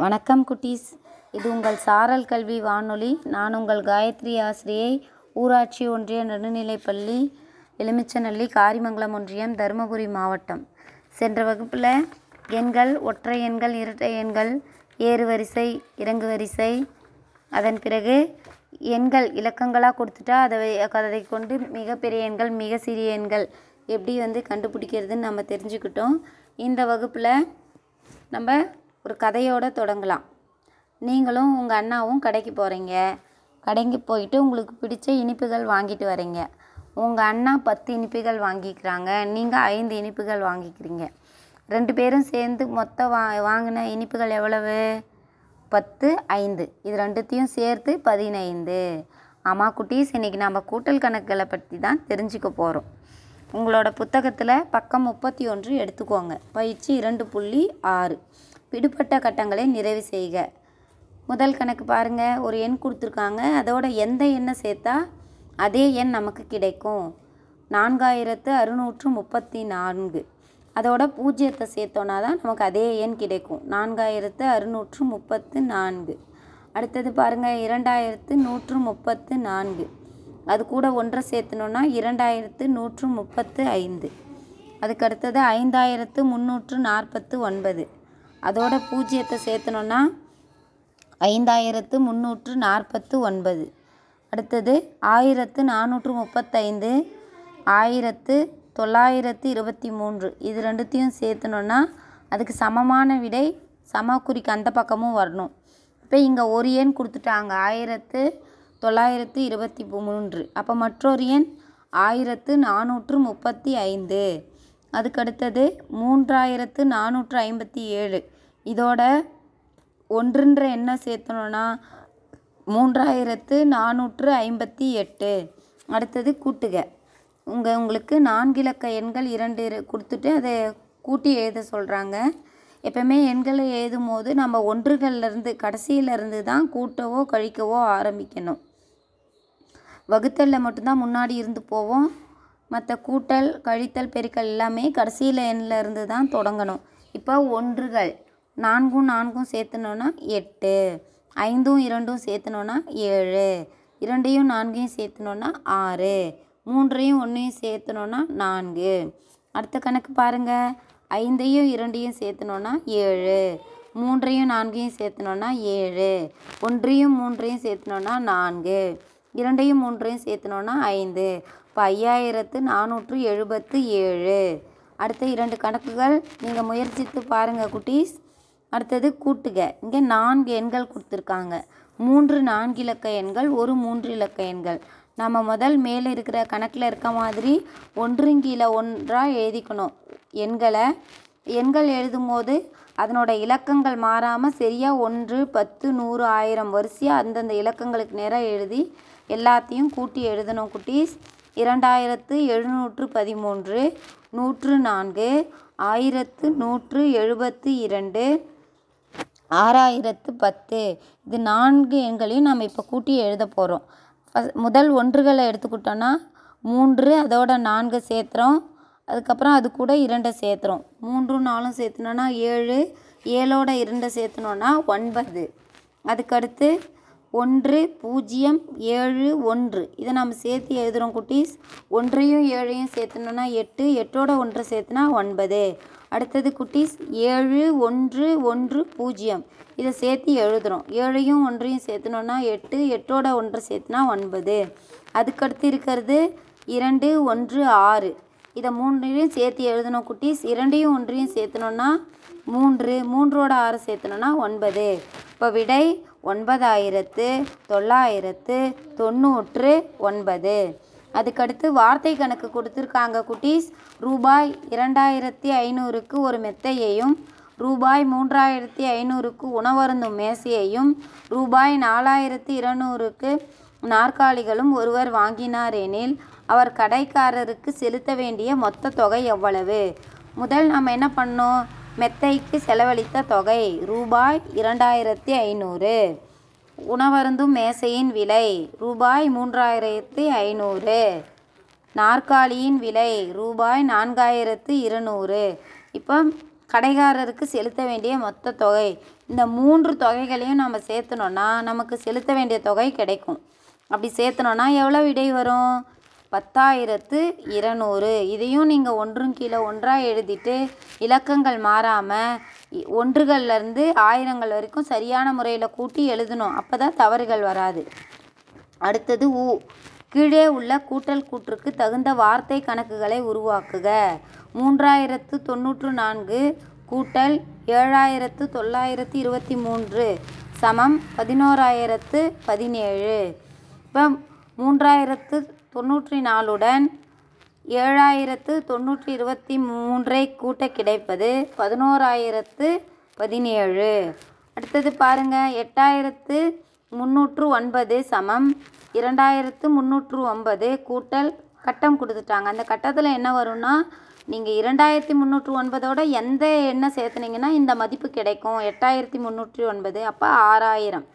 வணக்கம் குட்டீஸ். இது உங்கள் சாரல் கல்வி வானொலி. நான் உங்கள் காயத்ரி ஆசிரியை ஊராட்சி ஒன்றிய நடுநிலைப்பள்ளி எலுமிச்சநல்லி காரிமங்கலம் ஒன்றியம் தருமபுரி மாவட்டம். சென்ற வகுப்பில் எண்கள் ஒற்றை எண்கள் இரட்டை எண்கள் ஏறு வரிசை இறங்கு வரிசை அதன் பிறகு எண்கள் இலக்கங்களாக கொடுத்துட்டா அதை அதை கொண்டு மிகப்பெரிய எண்கள் மிக சிறிய எண்கள் எப்படி வந்து கண்டுபிடிக்கிறதுன்னு நம்ம தெரிஞ்சுக்கிட்டோம். இந்த வகுப்பில் நம்ம ஒரு கதையோடு தொடங்கலாம். நீங்களும் உங்கள் அண்ணாவும் கடைக்கு போகிறீங்க கடைக்கு போயிட்டு உங்களுக்கு பிடிச்ச இனிப்புகள் வாங்கிட்டு வரீங்க. உங்கள் அண்ணா பத்து இனிப்புகள் வாங்கிக்கிறாங்க. நீங்கள் ஐந்து இனிப்புகள் வாங்கிக்கிறீங்க. ரெண்டு பேரும் சேர்ந்து மொத்தம் வா வாங்கின இனிப்புகள் எவ்வளவு? பத்து ஐந்து. இது ரெண்டுத்தையும் சேர்த்து பதினைந்து. ஆமாம் குட்டீஸ் இன்றைக்கி நம்ம கூட்டல் கணக்குகளை பற்றி தான் தெரிஞ்சுக்க போகிறோம் உங்களோட புத்தகத்தில் பக்கம் முப்பத்தி ஒன்று எடுத்துக்கோங்க. பயிற்சி இரண்டு புள்ளி ஆறு. விடுபட்ட கட்டங்களை நிறைவு செய்க. முதல் கணக்கு பாருங்கள் ஒரு எண் கொடுத்துருக்காங்க. அதோட எந்த எண்ணை சேர்த்தா அதே எண் நமக்கு கிடைக்கும். நான்காயிரத்து அறுநூற்று முப்பத்தி நான்கு. அதோட பூஜ்ஜியத்தை சேர்த்தோன்னா தான் நமக்கு அதே எண் கிடைக்கும். நான்காயிரத்து அறுநூற்று முப்பத்து நான்கு. அடுத்தது பாருங்கள் இரண்டாயிரத்து நூற்று முப்பத்து நான்கு. அது கூட ஒன்றை சேர்த்தணுன்னா இரண்டாயிரத்து நூற்று முப்பத்து ஐந்து. அதுக்கு அடுத்தது ஐந்தாயிரத்து முந்நூற்று நாற்பத்து ஒன்பது. அதோட பூஜ்ஜியத்தை சேர்த்தனோன்னா ஐந்தாயிரத்து முந்நூற்று நாற்பத்து ஒன்பது. அடுத்தது ஆயிரத்து நானூற்று முப்பத்தைந்து ஆயிரத்து தொள்ளாயிரத்து இருபத்தி மூன்று. இது ரெண்டுத்தையும் சேர்த்தனோன்னா அதுக்கு சமமான விடை சமக்குறிக்கு அந்த பக்கமும் வரணும். இப்போ இங்கே ஒரு எண் கொடுத்துட்டாங்க. ஆயிரத்து தொள்ளாயிரத்து இருபத்தி மூன்று. அப்போ மற்றொரு எண் ஆயிரத்து நானூற்று முப்பத்தி ஐந்து. அதுக்கடுத்தது மூன்றாயிரத்து நானூற்று ஐம்பத்தி ஏழு. இதோட ஒன்றுன்ற எண்ணை சேர்த்தனோன்னா மூன்றாயிரத்து நானூற்று ஐம்பத்தி எட்டு. அடுத்தது கூட்டுக. உங்கள் உங்களுக்கு நான்கிலக்க எண்கள் இரண்டு கொடுத்துட்டு அதை கூட்டி எழுத சொல்கிறாங்க எப்பவுமே எண்களை எழுதும் போது நம்ம ஒன்றுகள்லேருந்து கடைசியிலேருந்து தான் கூட்டவோ கழிக்கவோ ஆரம்பிக்கணும். வகுத்தலில் மட்டும்தான் முன்னாடி இருந்து போவோம். மற்ற கூட்டல் கழித்தல் பெருக்கல் எல்லாமே கடைசியில் எண்ணில் இருந்து தான் தொடங்கணும். இப்போ ஒன்றுகள். நான்கும் நான்கும் சேர்த்துனோன்னா எட்டு. ஐந்தும் இரண்டும் சேர்த்துனோன்னா ஏழு. இரண்டையும் நான்கையும் சேர்த்துனோன்னா ஆறு. மூன்றையும் ஒன்றையும் சேர்த்துனோன்னா நான்கு. அடுத்த கணக்கு பாருங்க. ஐந்தையும் இரண்டையும் சேர்த்துனோன்னா ஏழு. மூன்றையும் நான்கையும் சேர்த்துனோன்னா ஏழு. ஒன்றையும் மூன்றையும் சேர்த்துனோன்னா நான்கு. இரண்டையும் மூன்றையும் சேர்த்துனோன்னா ஐந்து. இப்போ ஐயாயிரத்து நானூற்று எழுபத்து ஏழு. அடுத்த இரண்டு கணக்குகள். நீங்கள் முயற்சித்து பாருங்கள் குட்டீஸ். அடுத்தது கூட்டுக. இங்கே நான்கு எண்கள் கொடுத்துருக்காங்க. மூன்று நான்கு இலக்க எண்கள் ஒரு மூன்று இலக்க எண்கள். நம்ம முதல் மேலே இருக்கிற கணக்கில் இருக்க மாதிரி ஒன்றுங்கீழ ஒன்றாக எழுதிக்கணும். எண்களை. எண்கள் எழுதும்போது அதனோட இலக்கங்கள் மாறாமல் சரியாக ஒன்று பத்து நூறு ஆயிரம் வரிசையாக அந்தந்த இலக்கங்களுக்கு நேராக எழுதி எல்லாத்தையும் கூட்டி எழுதணும் குட்டீஸ். இரண்டாயிரத்து எழுநூற்று பதிமூன்று நூற்று நான்கு ஆயிரத்து நூற்று எழுபத்து இரண்டு ஆறாயிரத்து பத்து. இது நான்கு எண்களையும் நம்ம இப்போ கூட்டி எழுத போகிறோம் முதல் ஒன்றுகளை எடுத்துக்கிட்டோன்னா மூன்று அதோட நான்கு சேர்த்துறோம். அதுக்கப்புறம் அது கூட இரண்டை சேர்த்துறோம். மூன்றும் நாலும் சேர்த்துனோன்னா ஏழு ஏழோட இரண்டை சேர்த்துனோன்னா ஒன்பது. அதுக்கடுத்து ஒன்று பூஜ்ஜியம் ஏழு ஒன்று. இதை நம்ம சேர்த்து எழுதுகிறோம் குட்டீஸ். ஒன்றையும் ஏழையும் சேர்த்துனோன்னா எட்டு எட்டோட ஒன்றை சேர்த்துனா ஒன்பது. அடுத்தது குட்டீஸ் ஏழு ஒன்று ஒன்று பூஜ்ஜியம். இதை சேர்த்து எழுதுகிறோம் ஏழையும் ஒன்றையும் சேர்த்துனோன்னா எட்டு எட்டோட ஒன்றை சேர்த்துனா ஒன்பது. அதுக்கடுத்து இருக்கிறது இரண்டு ஒன்று ஆறு. இதை மூன்றையும் சேர்த்து எழுதணும் குட்டீஸ். இரண்டையும் ஒன்றையும் சேர்த்துனோன்னா மூன்று. மூன்றோட ஆறு சேர்த்துனோன்னா ஒன்பது. இப்போ விடை ஒன்பதாயிரத்து தொள்ளாயிரத்து தொண்ணூற்று ஒன்பது. அதுக்கடுத்து வார்த்தை கணக்கு கொடுத்துருக்காங்க குட்டீஸ். ரூபாய் இரண்டாயிரத்தி ஐநூறுக்கு ஒரு மெத்தையையும் ரூபாய் மூன்றாயிரத்தி ஐநூறுக்கு உணவருந்தும் மேசையையும் ரூபாய் நாலாயிரத்தி இருநூறுக்கு நாற்காலிகளும் ஒருவர் வாங்கினார் எனில் அவர் கடைக்காரருக்கு செலுத்த வேண்டிய மொத்த தொகை எவ்வளவு? முதல் நம்ம என்ன பண்ணோம்? மெத்தைக்கு செலவழித்த தொகை ரூபாய் இரண்டாயிரத்தி ஐநூறு. உணவருந்தும் மேசையின் விலை ரூபாய் மூன்றாயிரத்தி ஐநூறு. நாற்காலியின் விலை ரூபாய் நான்காயிரத்து இருநூறு. இப்போ கடைக்காரருக்கு செலுத்த வேண்டிய மொத்த தொகை. இந்த மூன்று தொகைகளையும் நம்ம சேர்த்தனோன்னா நமக்கு செலுத்த வேண்டிய தொகை கிடைக்கும். அப்படி சேர்த்தனோன்னா எவ்வளோ விடை வரும்? பத்தாயிரத்து இருநூறு. இதையும் நீங்கள் ஒன்றும் கீழே ஒன்றாக எழுதிட்டு இலக்கங்கள் மாறாமல் ஒன்றுகள்லேருந்து ஆயிரங்கள் வரைக்கும் சரியான முறையில் கூட்டி எழுதணும். அப்போ தான் தவறுகள் வராது. அடுத்தது ஊ கீழே உள்ள கூட்டல் கூற்றுக்கு தகுந்த வார்த்தை கணக்குகளை உருவாக்குக. மூன்றாயிரத்து தொண்ணூற்று நான்கு கூட்டல் ஏழாயிரத்து தொள்ளாயிரத்து இருபத்தி மூன்று சமம் பதினோராயிரத்து பதினேழு. இப்போ மூன்றாயிரத்து தொண்ணூற்றி நாலுடன் ஏழாயிரத்து தொண்ணூற்றி இருபத்தி மூன்றை கூட்ட கிடைப்பது பதினோராயிரத்து பதினேழு. அடுத்தது பாருங்கள் எட்டாயிரத்து முந்நூற்று ஒன்பது சமம். இரண்டாயிரத்து முந்நூற்று ஒன்பது கூட்டல் கட்டம் கொடுத்துட்டாங்க. அந்த கட்டத்தில் என்ன வரும்னா நீங்கள் இரண்டாயிரத்தி முந்நூற்று ஒன்பதோட எந்த எண்ணை சேர்த்துனீங்கன்னா இந்த மதிப்பு கிடைக்கும். எட்டாயிரத்தி முந்நூற்றி ஒன்பது அப்போ ஆறாயிரம்.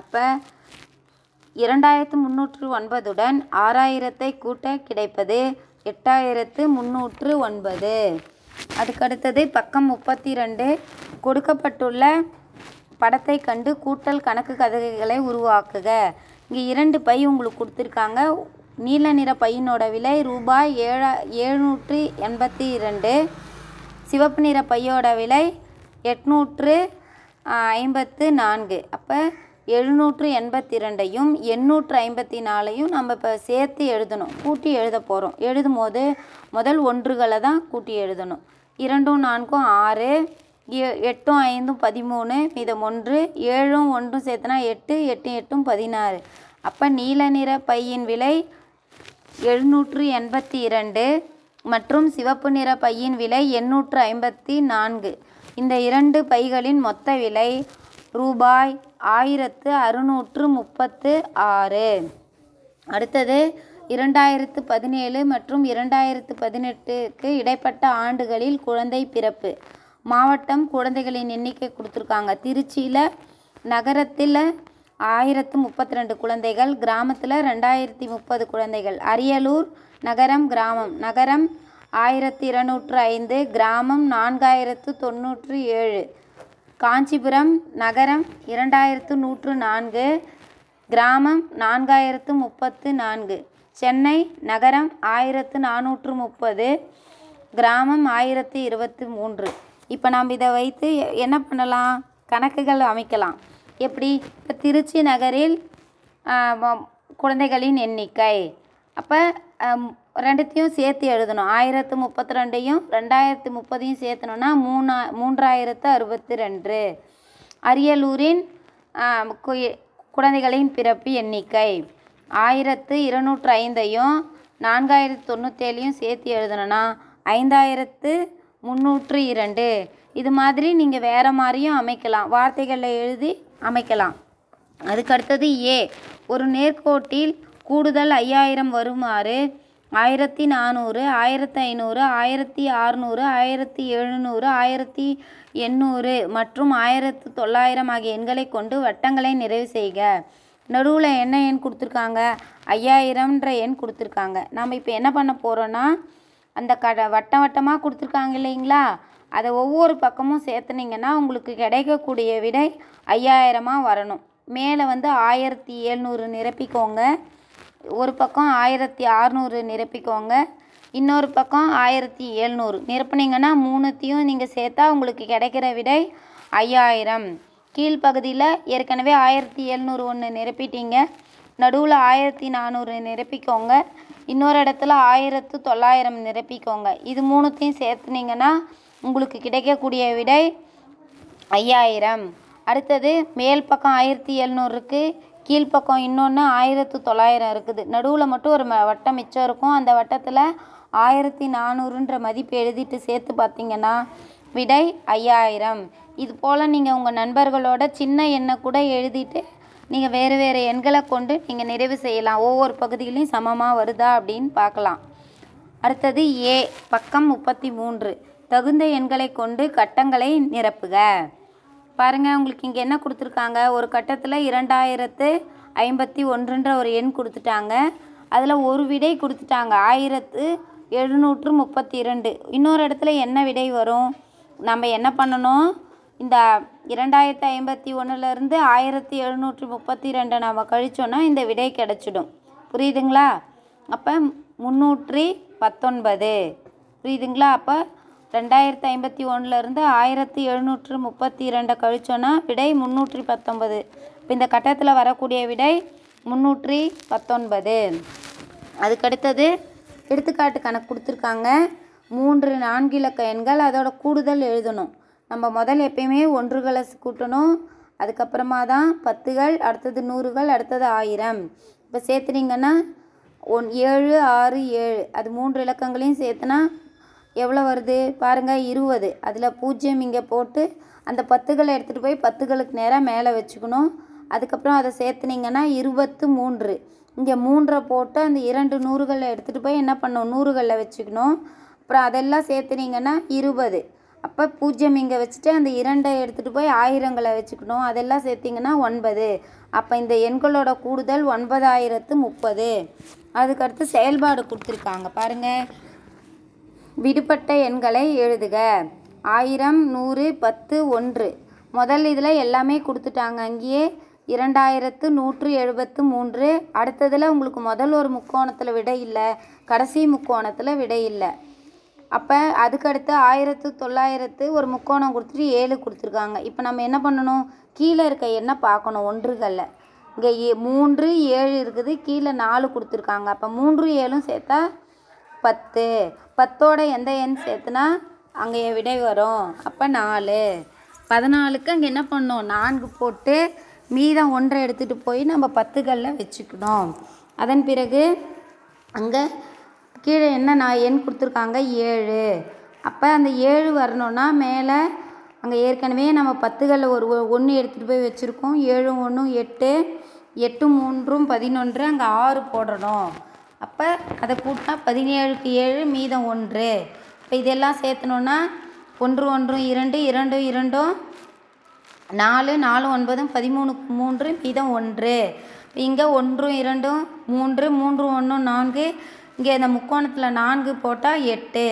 அப்போ இரண்டாயிரத்து முந்நூற்று ஒன்பதுடன் ஆறாயிரத்தை கூட்ட கிடைப்பது எட்டாயிரத்து முந்நூற்று ஒன்பது. அதுக்கடுத்தது பக்கம் முப்பத்தி ரெண்டு கொடுக்கப்பட்டுள்ள படத்தை கண்டு கூட்டல் கணக்கு கதகைகளை உருவாக்குக. இங்கே இரண்டு பை உங்களுக்கு கொடுத்துருக்காங்க. நீல நிற பையனோட விலை ரூபாய் ஏழா எழுநூற்று எண்பத்தி இரண்டு. சிவப்பு நிற பையோட விலை எட்நூற்று ஐம்பத்து நான்கு. அப்போ எழுநூற்று எண்பத்தி ரெண்டையும் எண்ணூற்று ஐம்பத்தி நாலையும் நம்ம இப்போ சேர்த்து எழுதணும். கூட்டி எழுத போகிறோம் எழுதும் போது முதல் ஒன்றுகளை தான் கூட்டி எழுதணும். இரண்டும் நான்கும் ஆறு எ- எட்டும் ஐந்தும் பதிமூணு மீதம் ஒன்று ஏழும் ஒன்றும் சேர்த்துனா எட்டு எட்டு எட்டும் பதினாறு. அப்போ நீல நிற பையின் விலை எழுநூற்று எண்பத்தி இரண்டு மற்றும் சிவப்பு நிற பையின் விலை எண்ணூற்று ஐம்பத்தி நான்கு. இந்த இரண்டு பைகளின் மொத்த விலை ரூபாய் ஆயிரத்து அறுநூற்று முப்பத்து ஆறு. அடுத்தது இரண்டாயிரத்து பதினேழு மற்றும் இரண்டாயிரத்து பதினெட்டுக்கு இடைப்பட்ட ஆண்டுகளில் குழந்தை பிறப்பு. மாவட்டம் குழந்தைகளின் எண்ணிக்கை கொடுத்துருக்காங்க. திருச்சியில் நகரத்தில் ஆயிரத்து முப்பத்தி ரெண்டு குழந்தைகள் கிராமத்தில் ரெண்டாயிரத்தி முப்பது குழந்தைகள். அரியலூர் நகரம் கிராமம். நகரம் ஆயிரத்தி இருநூற்று ஐந்து கிராமம் நான்காயிரத்து தொண்ணூற்று ஏழு. காஞ்சிபுரம் நகரம் இரண்டாயிரத்து நூற்று நான்கு கிராமம் நான்காயிரத்து முப்பத்து நான்கு சென்னை நகரம் ஆயிரத்து நானூற்று முப்பது கிராமம் ஆயிரத்து இருபத்தி மூன்று. இப்போ நாம் இதை வைத்து என்ன பண்ணலாம்? கணக்குகள் அமைக்கலாம். எப்படி? இப்போ திருச்சி நகரில் குழந்தைகளின் எண்ணிக்கை. அப்போ ரெண்டுத்தையும் சேர்த்து எழுதணும். ஆயிரத்து முப்பத்தி ரெண்டையும் ரெண்டாயிரத்து முப்பதையும் சேர்த்தணுன்னா மூணா மூன்றாயிரத்து அறுபத்தி ரெண்டு அரியலூரின் கு- குழந்தைகளின் பிறப்பு எண்ணிக்கை. ஆயிரத்து இருநூற்று ஐந்தையும் நான்காயிரத்து தொண்ணூற்றேழையும் சேர்த்து எழுதணும்னா ஐந்தாயிரத்து முந்நூற்று இரண்டு. இது மாதிரி நீங்கள் வேறு மாதிரியும் அமைக்கலாம். வார்த்தைகளில் எழுதி அமைக்கலாம். அதுக்கடுத்தது ஏ. ஒரு நேர்கோட்டில் கூடுதல் ஐயாயிரம் வருமாறு ஆயிரத்தி நானூறு ஆயிரத்தி ஐநூறு ஆயிரத்தி அறுநூறு ஆயிரத்தி எழுநூறு ஆயிரத்தி எண்ணூறு மற்றும் ஆயிரத்து தொள்ளாயிரம் ஆகிய எண்களை கொண்டு வட்டங்களை நிறைவு செய்க. நடுவில் என்ன எண் கொடுத்துருக்காங்க? ஐயாயிரம்ன்ற எண் கொடுத்துருக்காங்க. நம்ம இப்போ என்ன பண்ண போகிறோன்னா அந்த கட வட்டம் வட்டமாக கொடுத்துருக்காங்க இல்லைங்களா? அதை ஒவ்வொரு பக்கமும் சேர்த்துனீங்கன்னா உங்களுக்கு கிடைக்கக்கூடிய விடை ஐயாயிரமாக வரணும். மேலே வந்து ஆயிரத்தி எழுநூறு நிரப்பிக்கோங்க. ஒரு பக்கம் ஆயிரத்தி அறநூறு நிரப்பிக்கோங்க. இன்னொரு பக்கம் ஆயிரத்தி எழுநூறு. நிரப்புனீங்கன்னா மூணுத்தையும் நீங்கள் சேர்த்தா உங்களுக்கு கிடைக்கிற விடை ஐயாயிரம். கீழ்ப்பகுதியில் ஏற்கனவே ஆயிரத்தி எழுநூறு ஒன்று நிரப்பிட்டீங்க. நடுவில் ஆயிரத்தி நானூறு நிரப்பிக்கோங்க. இன்னொரு இடத்துல ஆயிரத்து தொள்ளாயிரம் நிரப்பிக்கோங்க. இது மூணுத்தையும் சேர்த்துனீங்கன்னா உங்களுக்கு கிடைக்கக்கூடிய விடை ஐயாயிரம். அடுத்தது மேல் பக்கம் ஆயிரத்தி எழுநூறுக்கு கீழ்ப்பக்கம் இன்னொன்று ஆயிரத்து தொள்ளாயிரம் இருக்குது. நடுவில் மட்டும் ஒரு ம- வட்டம் மிச்சம் இருக்கும். அந்த வட்டத்தில் ஆயிரத்தி நானூறுன்ற மதிப்பு எழுதிட்டு சேர்த்து பார்த்தீங்கன்னா விடை ஐயாயிரம். இது போல் நீங்கள் உங்கள் நண்பர்களோட சின்ன எண்ணை கூட எழுதிட்டு நீங்கள் வேறு வேறு எண்களை கொண்டு நீங்கள் நிறைவு செய்யலாம். ஒவ்வொரு பகுதியிலையும் சமமாக வருதா அப்படின்னு பார்க்கலாம் அடுத்தது ஏ பக்கம் முப்பத்தி மூன்று. தகுந்த எண்களை கொண்டு கட்டங்களை நிரப்புக. பாருங்கள் உங்களுக்கு இங்கே என்ன கொடுத்துருக்காங்க? ஒரு கட்டத்தில் இரண்டாயிரத்து ஐம்பத்தி ஒன்றுன்ற ஒரு எண் கொடுத்துட்டாங்க. அதில் ஒரு விடை கொடுத்துட்டாங்க. ஆயிரத்து எழுநூற்று முப்பத்தி இரண்டு. இன்னொரு இடத்துல என்ன விடை வரும்? நம்ம என்ன பண்ணணும்? இந்த இரண்டாயிரத்தி ஐம்பத்தி ஒன்றுலேருந்து ஆயிரத்தி எழுநூற்றி முப்பத்தி ரெண்டை நம்ம கழிச்சோன்னா இந்த விடை கிடச்சிடும். புரியுதுங்களா? அப்போ முந்நூற்றி பத்தொன்பது. புரியுதுங்களா? அப்போ ரெண்டாயிரத்தி ஐம்பத்தி ஒன்றுலேருந்து ஆயிரத்தி எழுநூற்று முப்பத்தி ரெண்டை கழிச்சோன்னா விடை முந்நூற்றி பத்தொன்பது. இப்போ இந்த கட்டத்தில் வரக்கூடிய விடை முந்நூற்றி பத்தொன்பது. அதுக்கடுத்தது எடுத்துக்காட்டு கணக்கு கொடுத்துருக்காங்க. மூன்று நான்கு இலக்க எண்கள் அதோட கூடுதல் எழுதணும். நம்ம முதல் எப்பயுமே ஒன்றுகளை கூட்டணும். அதுக்கப்புறமா தான் பத்துகள் அடுத்தது நூறுகள் அடுத்தது ஆயிரம். இப்போ சேர்த்துனீங்கன்னா ஒன் ஏழு ஆறு ஏழு. அது மூன்று இலக்கங்களையும் சேர்த்துனா எவ்வளோ வருது? பாருங்கள் இருபது அதில் பூஜ்ஜியம் இங்கே போட்டு அந்த பத்துகளை எடுத்துகிட்டு போய் பத்துகளுக்கு நேராக மேலே வச்சுக்கணும். அதுக்கப்புறம் அதை சேர்த்துனீங்கன்னா இருபத்து மூன்று. இங்கே மூன்றை போட்டு அந்த இரண்டு நூறுகளை எடுத்துகிட்டு போய் என்ன பண்ணணும்? நூறுகளில் வச்சுக்கணும். அப்புறம் அதெல்லாம் சேர்த்துனீங்கன்னா இருபது. அப்போ பூஜ்ஜியம் இங்கே வச்சுட்டு அந்த இரண்டை எடுத்துகிட்டு போய் ஆயிரங்களை வச்சுக்கணும். அதெல்லாம் சேர்த்திங்கன்னா ஒன்பது. அப்போ இந்த எண்களோட கூடுதல் ஒன்பதாயிரத்து முப்பது. அதுக்கடுத்து செயல்பாடு கொடுத்துருக்காங்க. பாருங்கள் விடுபட்ட எண்களை எழுதுக. ஆயிரம் நூறு பத்து ஒன்று. முதல் இதில் எல்லாமே கொடுத்துட்டாங்க அங்கேயே. இரண்டாயிரத்து நூற்று எழுபத்து மூன்று. அடுத்ததில் உங்களுக்கு முதல் ஒரு முக்கோணத்தில் விடை இல்லை. கடைசி முக்கோணத்தில் விடை இல்லை. அப்போ அதுக்கடுத்து ஆயிரத்து தொள்ளாயிரத்து ஒரு முக்கோணம் கொடுத்துட்டு ஏழு கொடுத்துருக்காங்க. இப்போ நம்ம என்ன பண்ணணும்? கீழே இருக்க எண்ணை பார்க்கணும் ஒன்றுகளில். இங்கே ஏ மூன்று ஏழு இருக்குது. கீழே நாலு கொடுத்துருக்காங்க. அப்போ மூன்று ஏழும் சேர்த்தா பத்து. பத்தோட எந்த எண் சேர்த்துனா அங்கே விடை வரும். அப்போ நாலு. பதினாலுக்கு அங்கே என்ன பண்ணணும் நான்கு போட்டு மீதம் ஒன்றை எடுத்துகிட்டு போய் நம்ம பத்துகளில் வச்சுக்கணும். அதன் பிறகு அங்கே கீழே என்ன நான் எண் கொடுத்துருக்காங்க? ஏழு. அப்போ அந்த ஏழு வரணும்னா மேலே அங்கே ஏற்கனவே நம்ம பத்துகளில் ஒரு ஒன்று எடுத்துகிட்டு போய் வச்சுருக்கோம். ஏழு ஒன்றும் எட்டு. எட்டு மூன்றும் பதினொன்று. அங்கே ஆறு போடணும். அப்போ அதை கூட்டினா பதினேழுக்கு ஏழு மீதம் ஒன்று. இப்போ இதெல்லாம் சேர்த்தணுன்னா ஒன்று ஒன்றும் இரண்டு இரண்டு இரண்டும் நாலு நாலு ஒன்பதும் பதிமூணுக்கு மூன்று மீதம் ஒன்று. இங்கே ஒன்றும் இரண்டும் மூன்று மூன்று ஒன்றும் நான்கு. இங்கே இந்த முக்கோணத்தில் நான்கு போட்டால் எட்டு.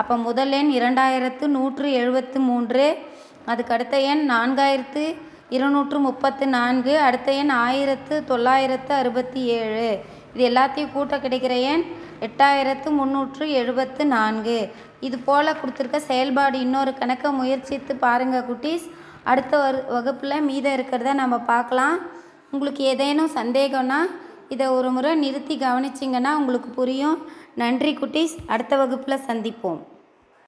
அப்போ முதல் எண் இரண்டாயிரத்து நூற்று எழுபத்து மூன்று. அதுக்கு அடுத்த எண் நான்காயிரத்து இருநூற்று முப்பத்து நான்கு. அடுத்த எண் ஆயிரத்து தொள்ளாயிரத்து அறுபத்தி ஏழு. இது எல்லாத்தையும் கூட்ட கிடைக்கிற எண் எட்டாயிரத்து முந்நூற்று எழுபத்து நான்கு. இது போல் கொடுத்துருக்க செயல்பாடு இன்னொரு கணக்கை முயற்சித்து பாருங்கள் குட்டீஸ். அடுத்த வரு வகுப்பில் மீதம் இருக்கிறத நம்ம பார்க்கலாம். உங்களுக்கு ஏதேனும் சந்தேகம்னா இதை ஒரு முறை நிறுத்தி கவனிச்சிங்கன்னா உங்களுக்கு புரியும். நன்றி குட்டீஸ். அடுத்த வகுப்பில் சந்திப்போம்.